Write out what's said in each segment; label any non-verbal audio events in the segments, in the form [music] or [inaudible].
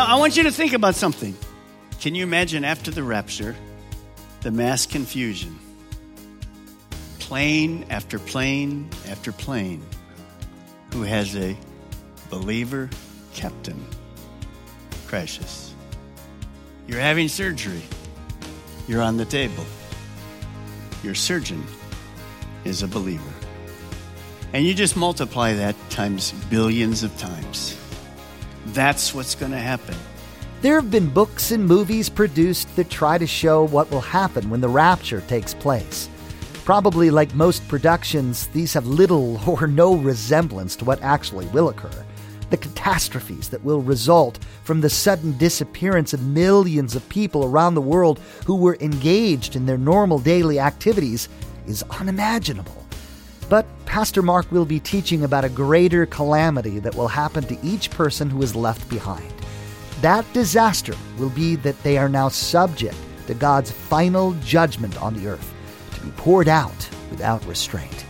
Now, I want you to think about something. Can you imagine after the rapture, the mass confusion? Plane after plane after plane who has a believer captain crashes. You're having surgery, you're on the table. Your surgeon is a believer. And you just multiply that times billions of times. That's what's going to happen. There have been books and movies produced that try to show what will happen when the rapture takes place. Probably like most productions, these have little [laughs] or no resemblance to what actually will occur. The catastrophes that will result from the sudden disappearance of millions of people around the world who were engaged in their normal daily activities is unimaginable. But Pastor Mark will be teaching about a greater calamity that will happen to each person who is left behind. That disaster will be that they are now subject to God's final judgment on the earth, to be poured out without restraint.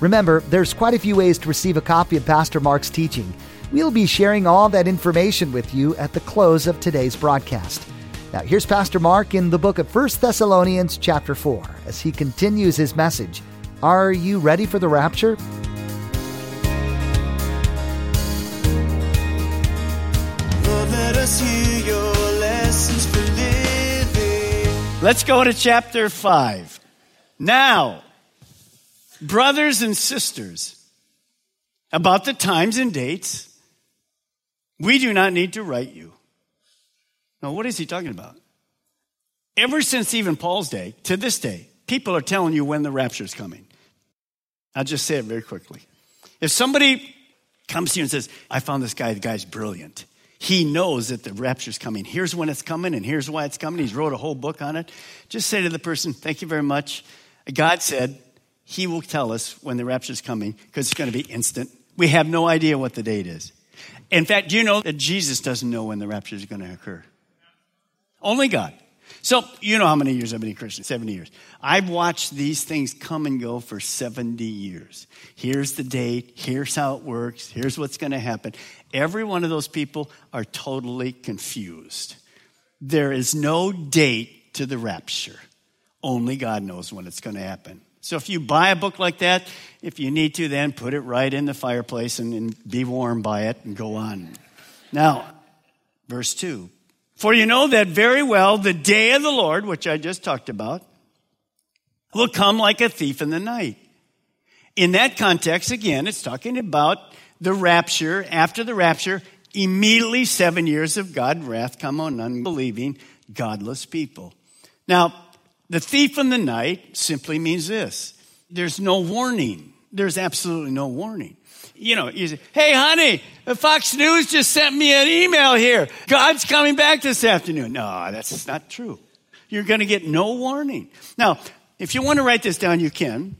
Remember, there's quite a few ways to receive a copy of Pastor Mark's teaching. We'll be sharing all that information with you at the close of today's broadcast. Now, here's Pastor Mark in the book of 1 Thessalonians, chapter 4, as he continues his message. Are you ready for the rapture? Let's go to chapter 5. Now, brothers and sisters, about the times and dates, we do not need to write you. Now, what is he talking about? Ever since even Paul's day, to this day, people are telling you when the rapture is coming. I'll just say it very quickly. If somebody comes to you and says, I found this guy, the guy's brilliant. He knows that the rapture's coming. Here's when it's coming and here's why it's coming. He's wrote a whole book on it. Just say to the person, Thank you very much. God said he will tell us when the rapture's coming because it's going to be instant. We have no idea what the date is. In fact, do you know that Jesus doesn't know when the rapture is going to occur? Only God. So, you know how many years I've been a Christian? 70 years. I've watched these things come and go for 70 years. Here's the date. Here's how it works. Here's what's going to happen. Every one of those people are totally confused. There is no date to the rapture. Only God knows when it's going to happen. So if you buy a book like that, if you need to, then put it right in the fireplace and, and be warm by it and go on. Now, verse 2 For you know that very well the day of the Lord, which I just talked about, will come like a thief in the night. In that context, again, it's talking about the rapture. After the rapture, immediately seven years of God wrath come on unbelieving, godless people. Now, the thief in the night simply means this there's no warning. There's absolutely no warning. You know, you say, hey, honey, Fox News just sent me an email here. God's coming back this afternoon. No, that's not true. You're going to get no warning. Now, if you want to write this down, you can.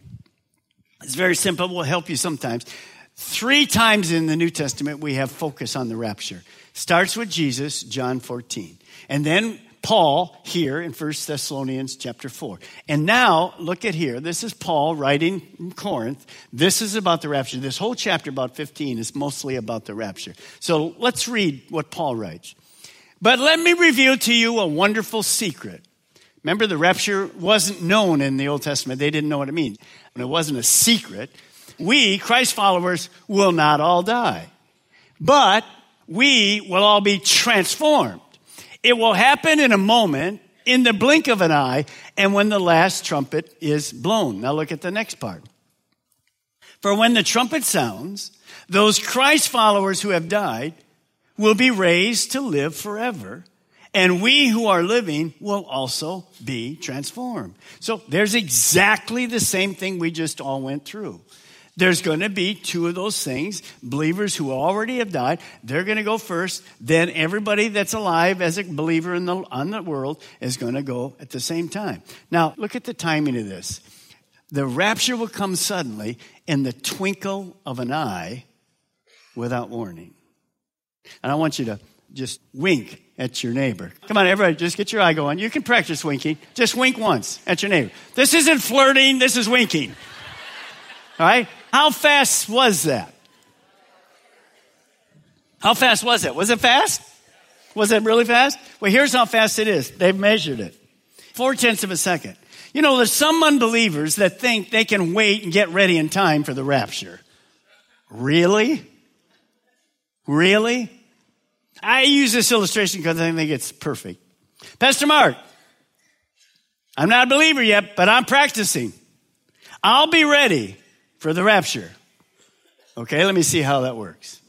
It's very simple. Will help you sometimes. Three times in the New Testament, we have focus on the rapture. Starts with Jesus, John 14. And then Paul here in 1 Thessalonians chapter 4. And now, look at here. This is Paul writing in Corinth. This is about the rapture. This whole chapter, about 15, is mostly about the rapture. So let's read what Paul writes. But let me reveal to you a wonderful secret. Remember, the rapture wasn't known in the Old Testament. They didn't know what it means. And it wasn't a secret. We, Christ followers, will not all die. But we will all be transformed. It will happen in a moment, in the blink of an eye, and when the last trumpet is blown. Now look at the next part. For when the trumpet sounds, those Christ followers who have died will be raised to live forever. And we who are living will also be transformed. So there's exactly the same thing we just all went through. There's going to be two of those things. Believers who already have died, they're going to go first. Then everybody that's alive as a believer in the, on the world is going to go at the same time. Now, look at the timing of this. The rapture will come suddenly in the twinkle of an eye without warning. And I want you to just wink at your neighbor. Come on, everybody, just get your eye going. You can practice winking. Just wink once at your neighbor. This isn't flirting, this is winking. All right? How fast was that? How fast was it? Was it fast? Was it really fast? Well, here's how fast it is. They've measured it. Four tenths of a second. You know, there's some unbelievers that think they can wait and get ready in time for the rapture. Really? Really? I use this illustration because I think it's perfect. Pastor Mark, I'm not a believer yet, but I'm practicing. I'll be ready for the rapture. Okay, let me see how that works.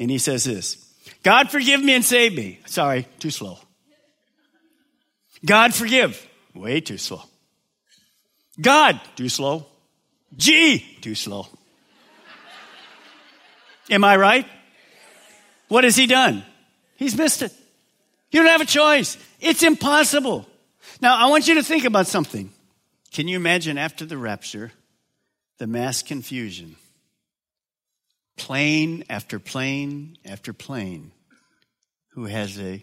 And he says this God forgive me and save me. Sorry, too slow. God forgive. Way too slow. God, too slow. G, too slow. Am I right? What has he done? He's missed it. You don't have a choice. It's impossible. Now, I want you to think about something. Can you imagine after the rapture, the mass confusion. Plane after plane after plane who has a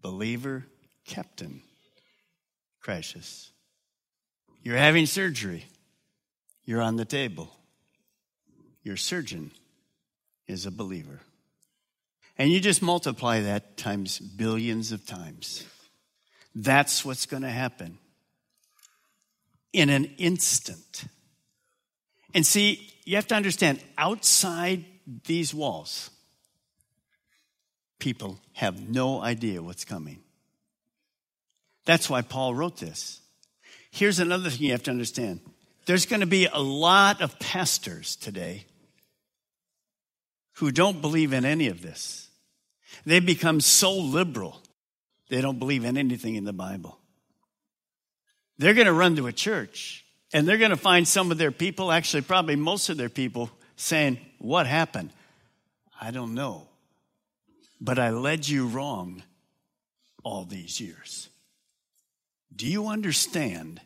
believer captain crashes. You're having surgery. You're on the table. Your surgeon is a believer. And you just multiply that times billions of times. That's what's going to happen in an instant. And see, you have to understand outside these walls, people have no idea what's coming. That's why Paul wrote this. Here's another thing you have to understand there's going to be a lot of pastors today who don't believe in any of this. They become so liberal, they don't believe in anything in the Bible. They're going to run to a church and they're going to find some of their people, actually, probably most of their people, saying, What happened? I don't know. But I led you wrong all these years. Do you understand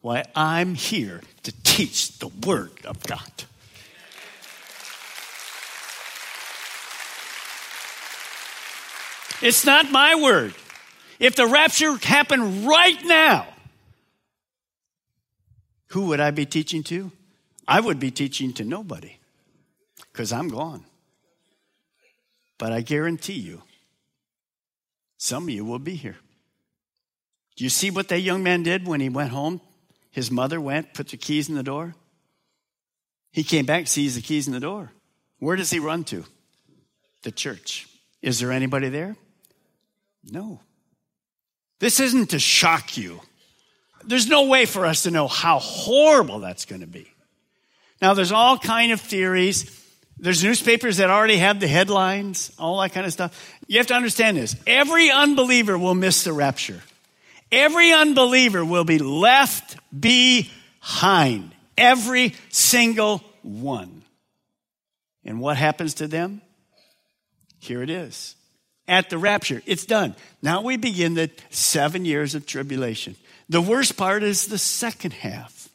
why I'm here to teach the Word of God? It's not my word. If the rapture happened right now, who would I be teaching to? I would be teaching to nobody because I'm gone. But I guarantee you, some of you will be here. Do you see what that young man did when he went home? His mother went, put the keys in the door. He came back, sees the keys in the door. Where does he run to? The church. Is there anybody there? No. This isn't to shock you there's no way for us to know how horrible that's going to be. Now, there's all kind of theories. There's newspapers that already have the headlines, all that kind of stuff. You have to understand this. Every unbeliever will miss the rapture. Every unbeliever will be left behind. Every single one. And what happens to them? Here it is. At the rapture, it's done. Now we begin the seven years of tribulation. The worst part is the second half.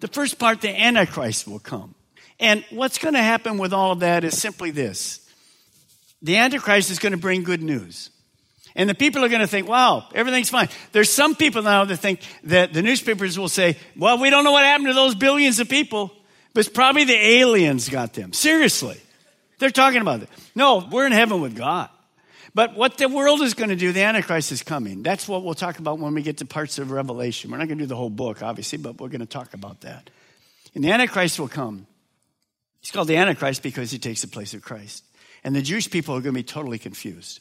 The first part, the Antichrist will come. And what's going to happen with all of that is simply this the Antichrist is going to bring good news. And the people are going to think, wow, everything's fine. There's some people now that think that the newspapers will say, well, we don't know what happened to those billions of people, but it's probably the aliens got them. Seriously. They're talking about it. No, we're in heaven with God. But what the world is going to do, the Antichrist is coming. That's what we'll talk about when we get to parts of Revelation. We're not going to do the whole book, obviously, but we're going to talk about that. And the Antichrist will come. He's called the Antichrist because he takes the place of Christ. And the Jewish people are going to be totally confused.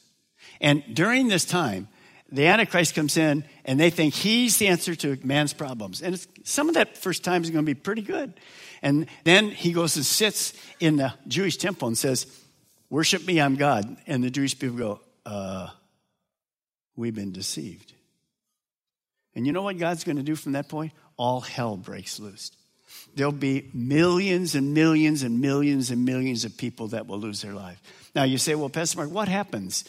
And during this time, the Antichrist comes in and they think he's the answer to man's problems. And some of that first time is going to be pretty good. And then he goes and sits in the Jewish temple and says, Worship me, I'm God. And the Jewish people go, uh, we've been deceived. And you know what God's going to do from that point? All hell breaks loose. There'll be millions and millions and millions and millions of people that will lose their life. Now you say, well, Pastor Mark, what happens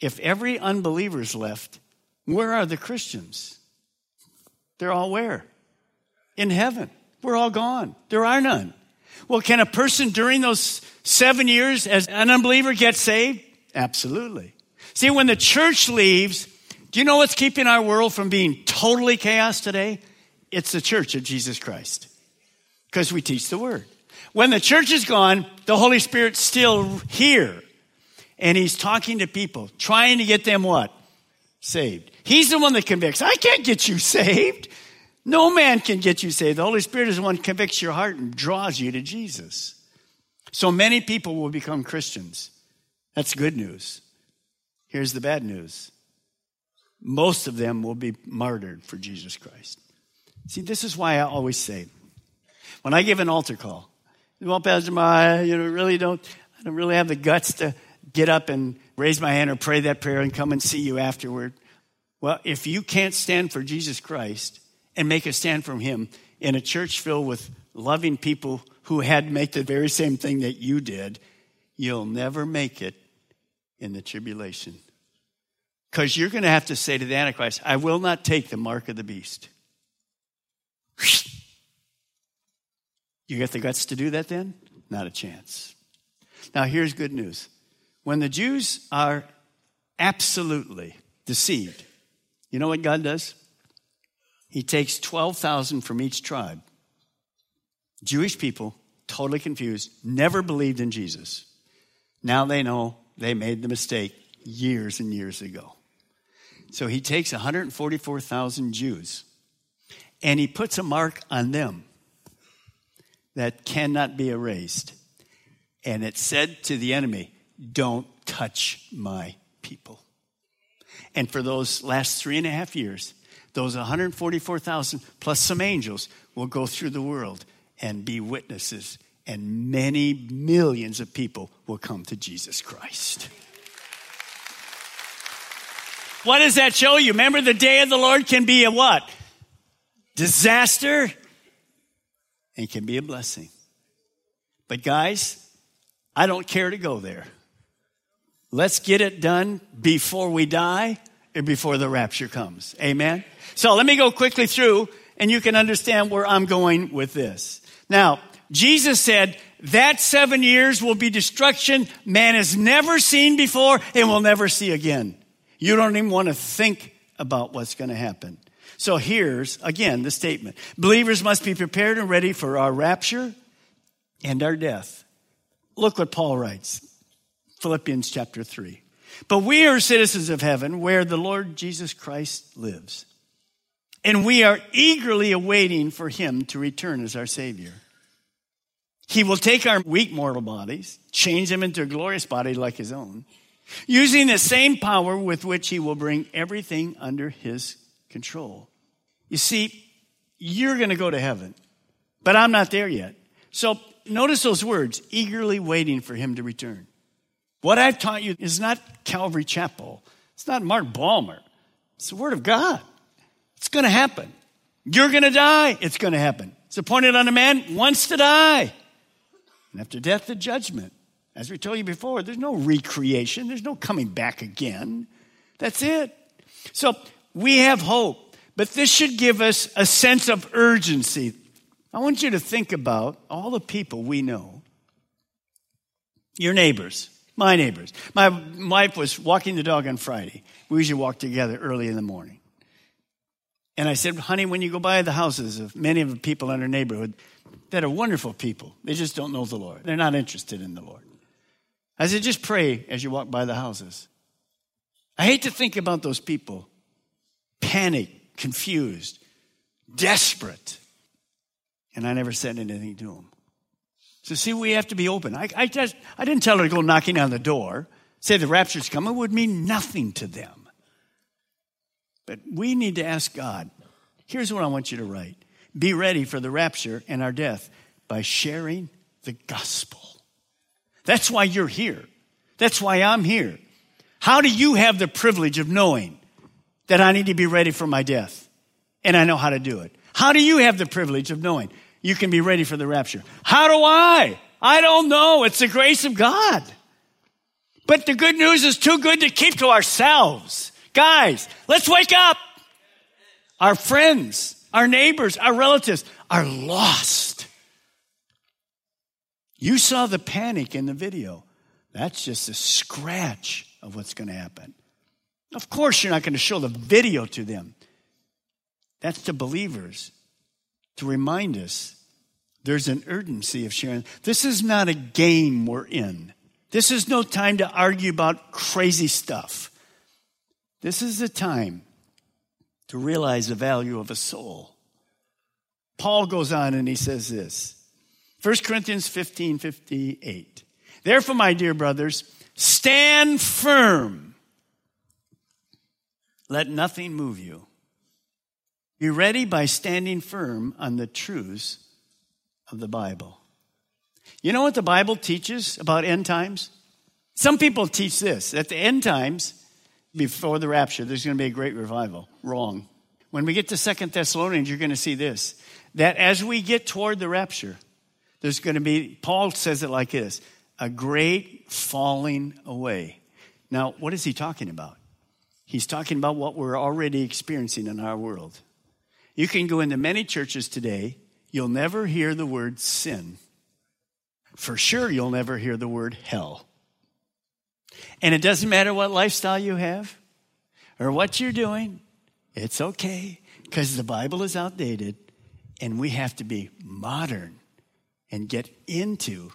if every unbeliever's left? Where are the Christians? They're all where? In heaven. We're all gone. There are none. Well, can a person during those seven years as an unbeliever get saved? Absolutely. See, when the church leaves, do you know what's keeping our world from being totally chaos today? It's the church of Jesus Christ. Because we teach the word. When the church is gone, the Holy Spirit's still here. And he's talking to people, trying to get them what? Saved. He's the one that convicts. I can't get you [laughs] saved. No man can get you saved. The Holy Spirit is the one that convicts your heart and draws you to Jesus. So many people will become Christians. That's good news. Here's the bad news most of them will be martyred for Jesus Christ. See, this is why I always say, when I give an altar call, well, Pastor, I you know, really don't, I don't really have the guts to get up and raise my hand or pray that prayer and come and see you afterward. Well, if you can't stand for Jesus Christ and make a stand from Him in a church filled with loving people who had to make the very same thing that you did, you'll never make it in the tribulation. Because you're going to have to say to the Antichrist, I will not take the mark of the beast. [laughs] You get the guts to do that then? Not a chance. Now, here's good news. When the Jews are absolutely deceived, you know what God does? He takes 12,000 from each tribe. Jewish people, totally confused, never believed in Jesus. Now they know they made the mistake years and years ago. So he takes 144,000 Jews and he puts a mark on them that cannot be erased. And it said to the enemy, Don't touch my people. And for those last three and a half years, those 144,000 plus some angels will go through the world and be witnesses, and many millions of people will come to Jesus Christ. What does that show you? Remember, the day of the Lord can be a what? Disaster and can be a blessing. But guys, I don't care to go there. Let's get it done before we die before the rapture comes. Amen? So let me go quickly through and you can understand where I'm going with this. Now, Jesus said that seven years will be destruction man has never seen before and will never see again. You don't even want to think about what's going to happen. So here's again the statement believers must be prepared and ready for our rapture and our death. Look what Paul writes Philippians chapter 3. But we are citizens of heaven where the Lord Jesus Christ lives. And we are eagerly awaiting for him to return as our Savior. He will take our weak mortal bodies, change them into a glorious body like his own using the same power with which he will bring everything under his control. You see, you're going to go to heaven, but I'm not there yet. So notice those words eagerly waiting for him to return. What I've taught you is not Calvary Chapel, it's not Mark Balmer, it's the Word of God. It's going to happen. You're going to die, it's going to happen. It's appointed on a man wants to die. And after death, the judgment. As we told you before, there's no recreation, there's no coming back again. That's it. So we have hope, but this should give us a sense of urgency. I want you to think about all the people we know, your neighbors, my neighbors. My wife was walking the dog on Friday. We usually walk together early in the morning. And I said, honey, when you go by the houses of many of the people in our neighborhood that are wonderful people, they just don't know the Lord. They're not interested in the Lord. I said, just pray as you walk by the houses. I hate to think about those people panicked, confused, desperate. And I never said anything to them. So, see, we have to be open. I, I, just, I didn't tell her to go knocking on the door, say the rapture's coming, would mean nothing to them. But we need to ask God here's what I want you to write be ready for the rapture and our death by sharing the gospel. That's why you're here. That's why I'm here. How do you have the privilege of knowing that I need to be ready for my death. And I know how to do it. How do you have the privilege of knowing you can be ready for the rapture? How do I? I don't know. It's the grace of God. But the good news is too good to keep to ourselves. Guys, let's wake up. Our friends, our neighbors, our relatives are lost. You saw the panic in the video. That's just a scratch of what's going to happen. Of course, you're not going to show the video to them. That's to believers to remind us there's an urgency of sharing. This is not a game we're in. This is no time to argue about crazy stuff. This is the time to realize the value of a soul. Paul goes on and he says this 1 Corinthians 15 58. Therefore, my dear brothers, stand firm. Let nothing move you. Be ready by standing firm on the truths of the Bible. You know what the Bible teaches about end times? Some people teach this at the end times, before the rapture, there's going to be a great revival. Wrong. When we get to Second Thessalonians, you're going to see this that as we get toward the rapture, there's going to be, Paul says it like this a great falling away. Now, what is he talking about? He's talking about what we're already experiencing in our world. You can go into many churches today, you'll never hear the word sin. For sure, you'll never hear the word hell. And it doesn't matter what lifestyle you have or what you're doing, it's okay because the Bible is outdated and we have to be modern and get into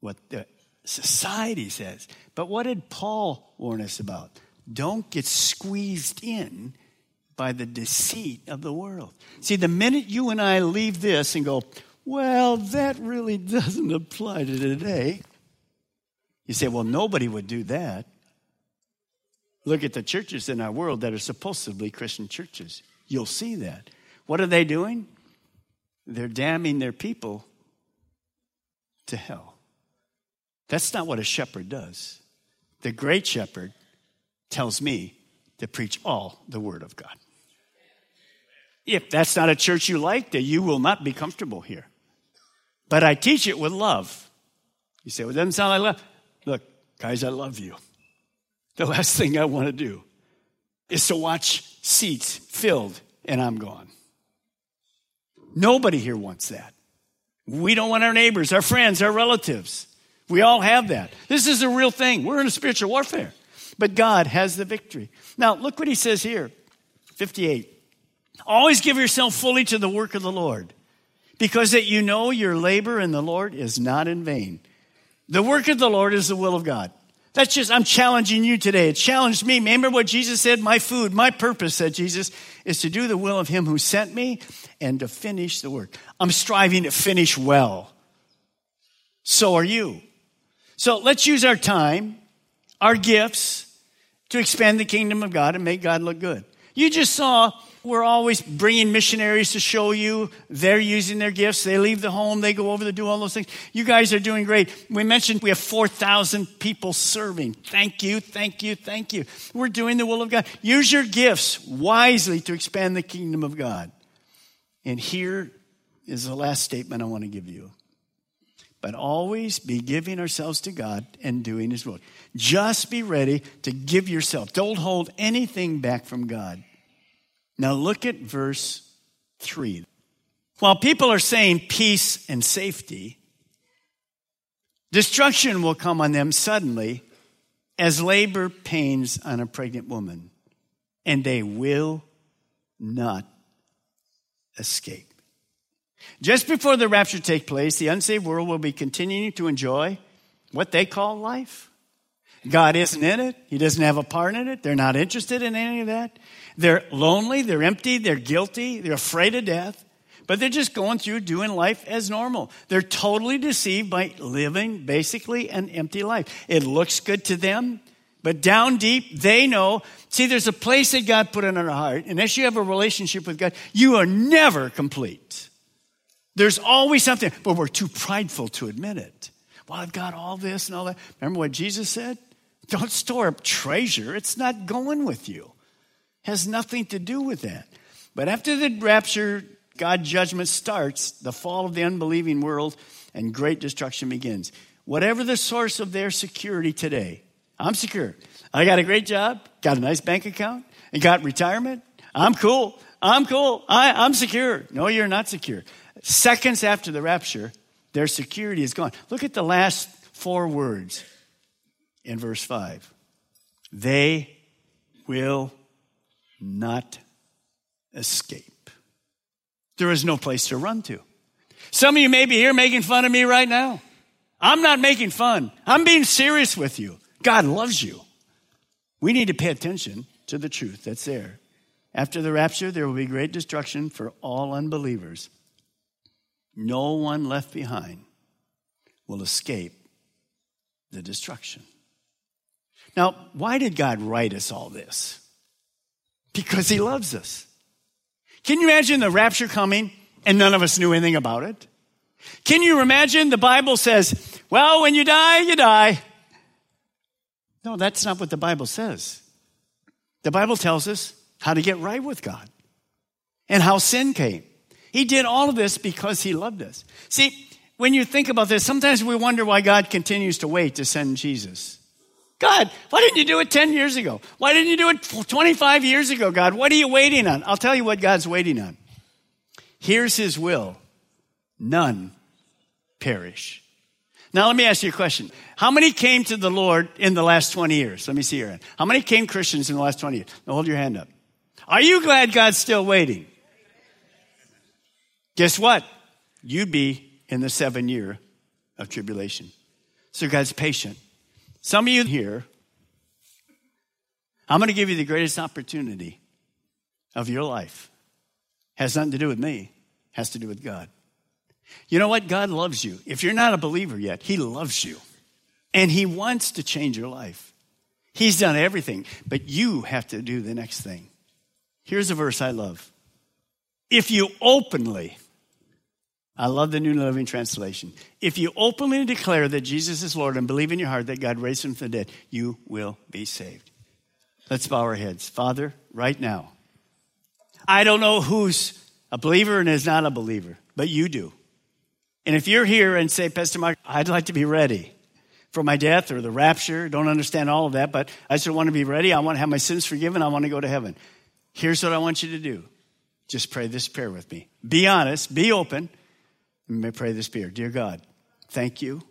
what the society says. But what did Paul warn us about? Don't get squeezed in by the deceit of the world. See, the minute you and I leave this and go, well, that really [laughs] doesn't apply to today, you say, well, nobody would do that. Look at the churches in our world that are supposedly Christian churches. You'll see that. What are they doing? They're damning their people to hell. That's not what a shepherd does. The great shepherd tells me to preach all the word of God. If that's not a church you like, then you will not be comfortable here. But I teach it with love. You say, well, it doesn't sound like love. Look, guys, I love you. The last [laughs] thing I want to do is to watch seats filled and I'm gone. Nobody here wants that. We don't want our neighbors, our friends, our relatives. We all have that. This is a real thing. We're in a spiritual warfare. But God has the victory. Now, look what he says here 58. Always give yourself fully to the work of the Lord, because that you know your labor in the Lord is not in vain. The work of the Lord is the will of God. That's just, I'm challenging you today. It challenged me. Remember what Jesus said? My food, my purpose, said Jesus, is to do the will of him who sent me and to finish the work. I'm striving to finish well. So are you. So let's use our time, our gifts, to expand the kingdom of God and make God look good. You just saw we're always bringing missionaries to show you they're using their gifts. They leave the home, they go over to do all those things. You guys are doing great. We mentioned we have 4,000 people serving. Thank you, thank you, thank you. We're doing the will of God. Use your gifts wisely to expand the kingdom of God. And here is the last statement I want to give you. But always be giving ourselves to God and doing His will. Just be ready to give yourself. Don't hold anything back from God. Now look at verse 3. While people are saying peace and safety, destruction will come on them suddenly as labor pains on a pregnant woman, and they will not escape. Just before the rapture takes place, the unsaved world will be continuing to enjoy what they call life. God isn't in it. He doesn't have a part in it. They're not interested in any of that. They're lonely. They're empty. They're guilty. They're afraid of death. But they're just going through doing life as normal. They're totally deceived by living basically an empty life. It looks good to them, but down deep, they know. See, there's a place that God put in our heart. As you have a relationship with God, you are never complete. There's always something, but we're too prideful to admit it. Well, I've got all this and all that. Remember what Jesus said? Don't store up treasure, it's not going with you. Has nothing to do with that. But after the rapture, God judgment starts, the fall of the unbelieving world, and great destruction begins. Whatever the source of their security today, I'm secure. I got a great job, got a nice bank account, and got retirement. I'm cool. I'm cool. I, I'm secure. No, you're not secure. Seconds after the rapture, their security is gone. Look at the last four words in verse 5. They will not escape. There is no place to run to. Some of you may be here making fun of me right now. I'm not making fun. I'm being serious with you. God loves you. We need to pay attention to the truth that's there. After the rapture, there will be great destruction for all unbelievers. No one left behind will escape the destruction. Now, why did God write us all this? Because He loves us. Can you imagine the rapture coming and none of us knew anything about it? Can you imagine the Bible says, well, when you die, you die. No, that's not what the Bible says. The Bible tells us how to get right with God and how sin came. He did all of this because he loved us. See, when you think about this, sometimes we wonder why God continues to wait to send Jesus. God, why didn't you do it 10 years ago? Why didn't you do it 25 years ago, God? What are you waiting on? I'll tell you what God's waiting on. Here's his will none perish. Now, let me ask you a question. How many came to the Lord in the last 20 years? Let me see your hand. How many came Christians in the last 20 years? Now, hold your hand up. Are you glad God's still waiting? Guess what? You'd be in the seven year of tribulation. So God's patient. Some of you here, I'm going to give you the greatest opportunity of your life. Has nothing to do with me, has to do with God. You know what? God loves you. If you're not a believer yet, He loves you. And He wants to change your life. He's done everything, but you have to do the next thing. Here's a verse I love. If you openly, I love the New Living Translation. If you openly declare that Jesus is Lord and believe in your heart that God raised him from the dead, you will be saved. Let's bow our heads. Father, right now, I don't know who's a believer and is not a believer, but you do. And if you're here and say, Pastor Mark, I'd like to be ready for my death or the rapture, don't understand all of that, but I just want to be ready. I want to have my sins forgiven. I want to go to heaven. Here's what I want you to do. Just pray this prayer with me. Be honest, be open. May pray this prayer. Dear God, thank you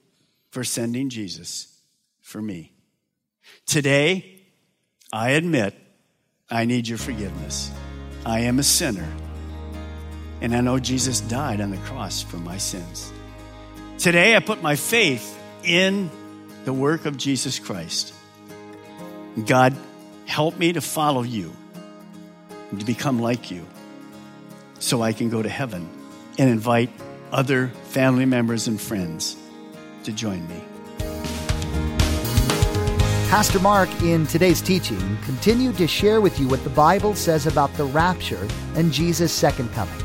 for sending Jesus for me. Today, I admit I need your forgiveness. I am a sinner and I know Jesus died on the cross for my sins. Today, I put my faith in the work of Jesus Christ. God, help me to follow you and to become like you so I can go to heaven and invite other family members and friends to join me. Pastor Mark, in today's teaching, continued to share with you what the Bible says about the rapture and Jesus' second coming.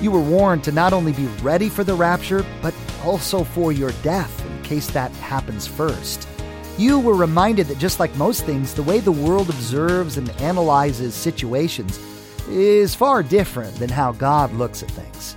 You were warned to not only be ready for the rapture, but also for your death in case that happens first. You were reminded that just like most things, the way the world observes and analyzes situations is far different than how God looks at things.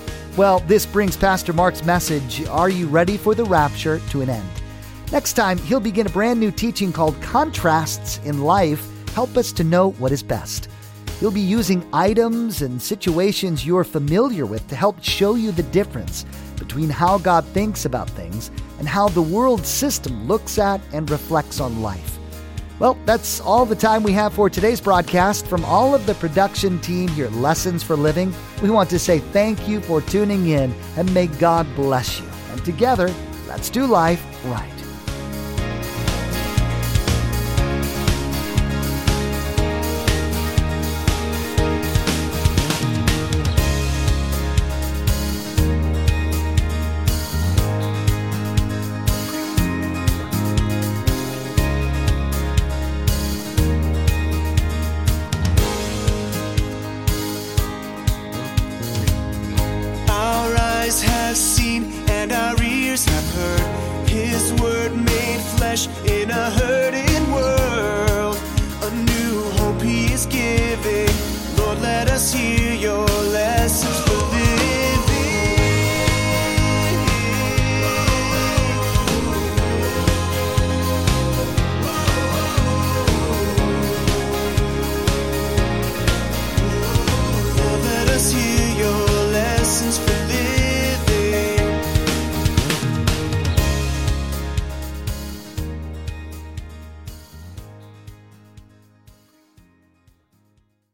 Well, this brings Pastor Mark's message, Are You Ready for the Rapture, to an end. Next time, he'll begin a brand new teaching called Contrasts in Life Help Us to Know What Is Best. He'll be using items and situations you're familiar with to help show you the difference between how God thinks about things and how the world system looks at and reflects on life. Well, that's all the time we have for today's broadcast. From all of the production team here Lessons for Living, we want to say thank you for tuning in and may God bless you. And together, let's do life right. In a hurting